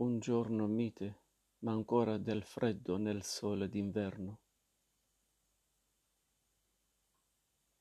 Un giorno mite, ma ancora del freddo nel sole d'inverno.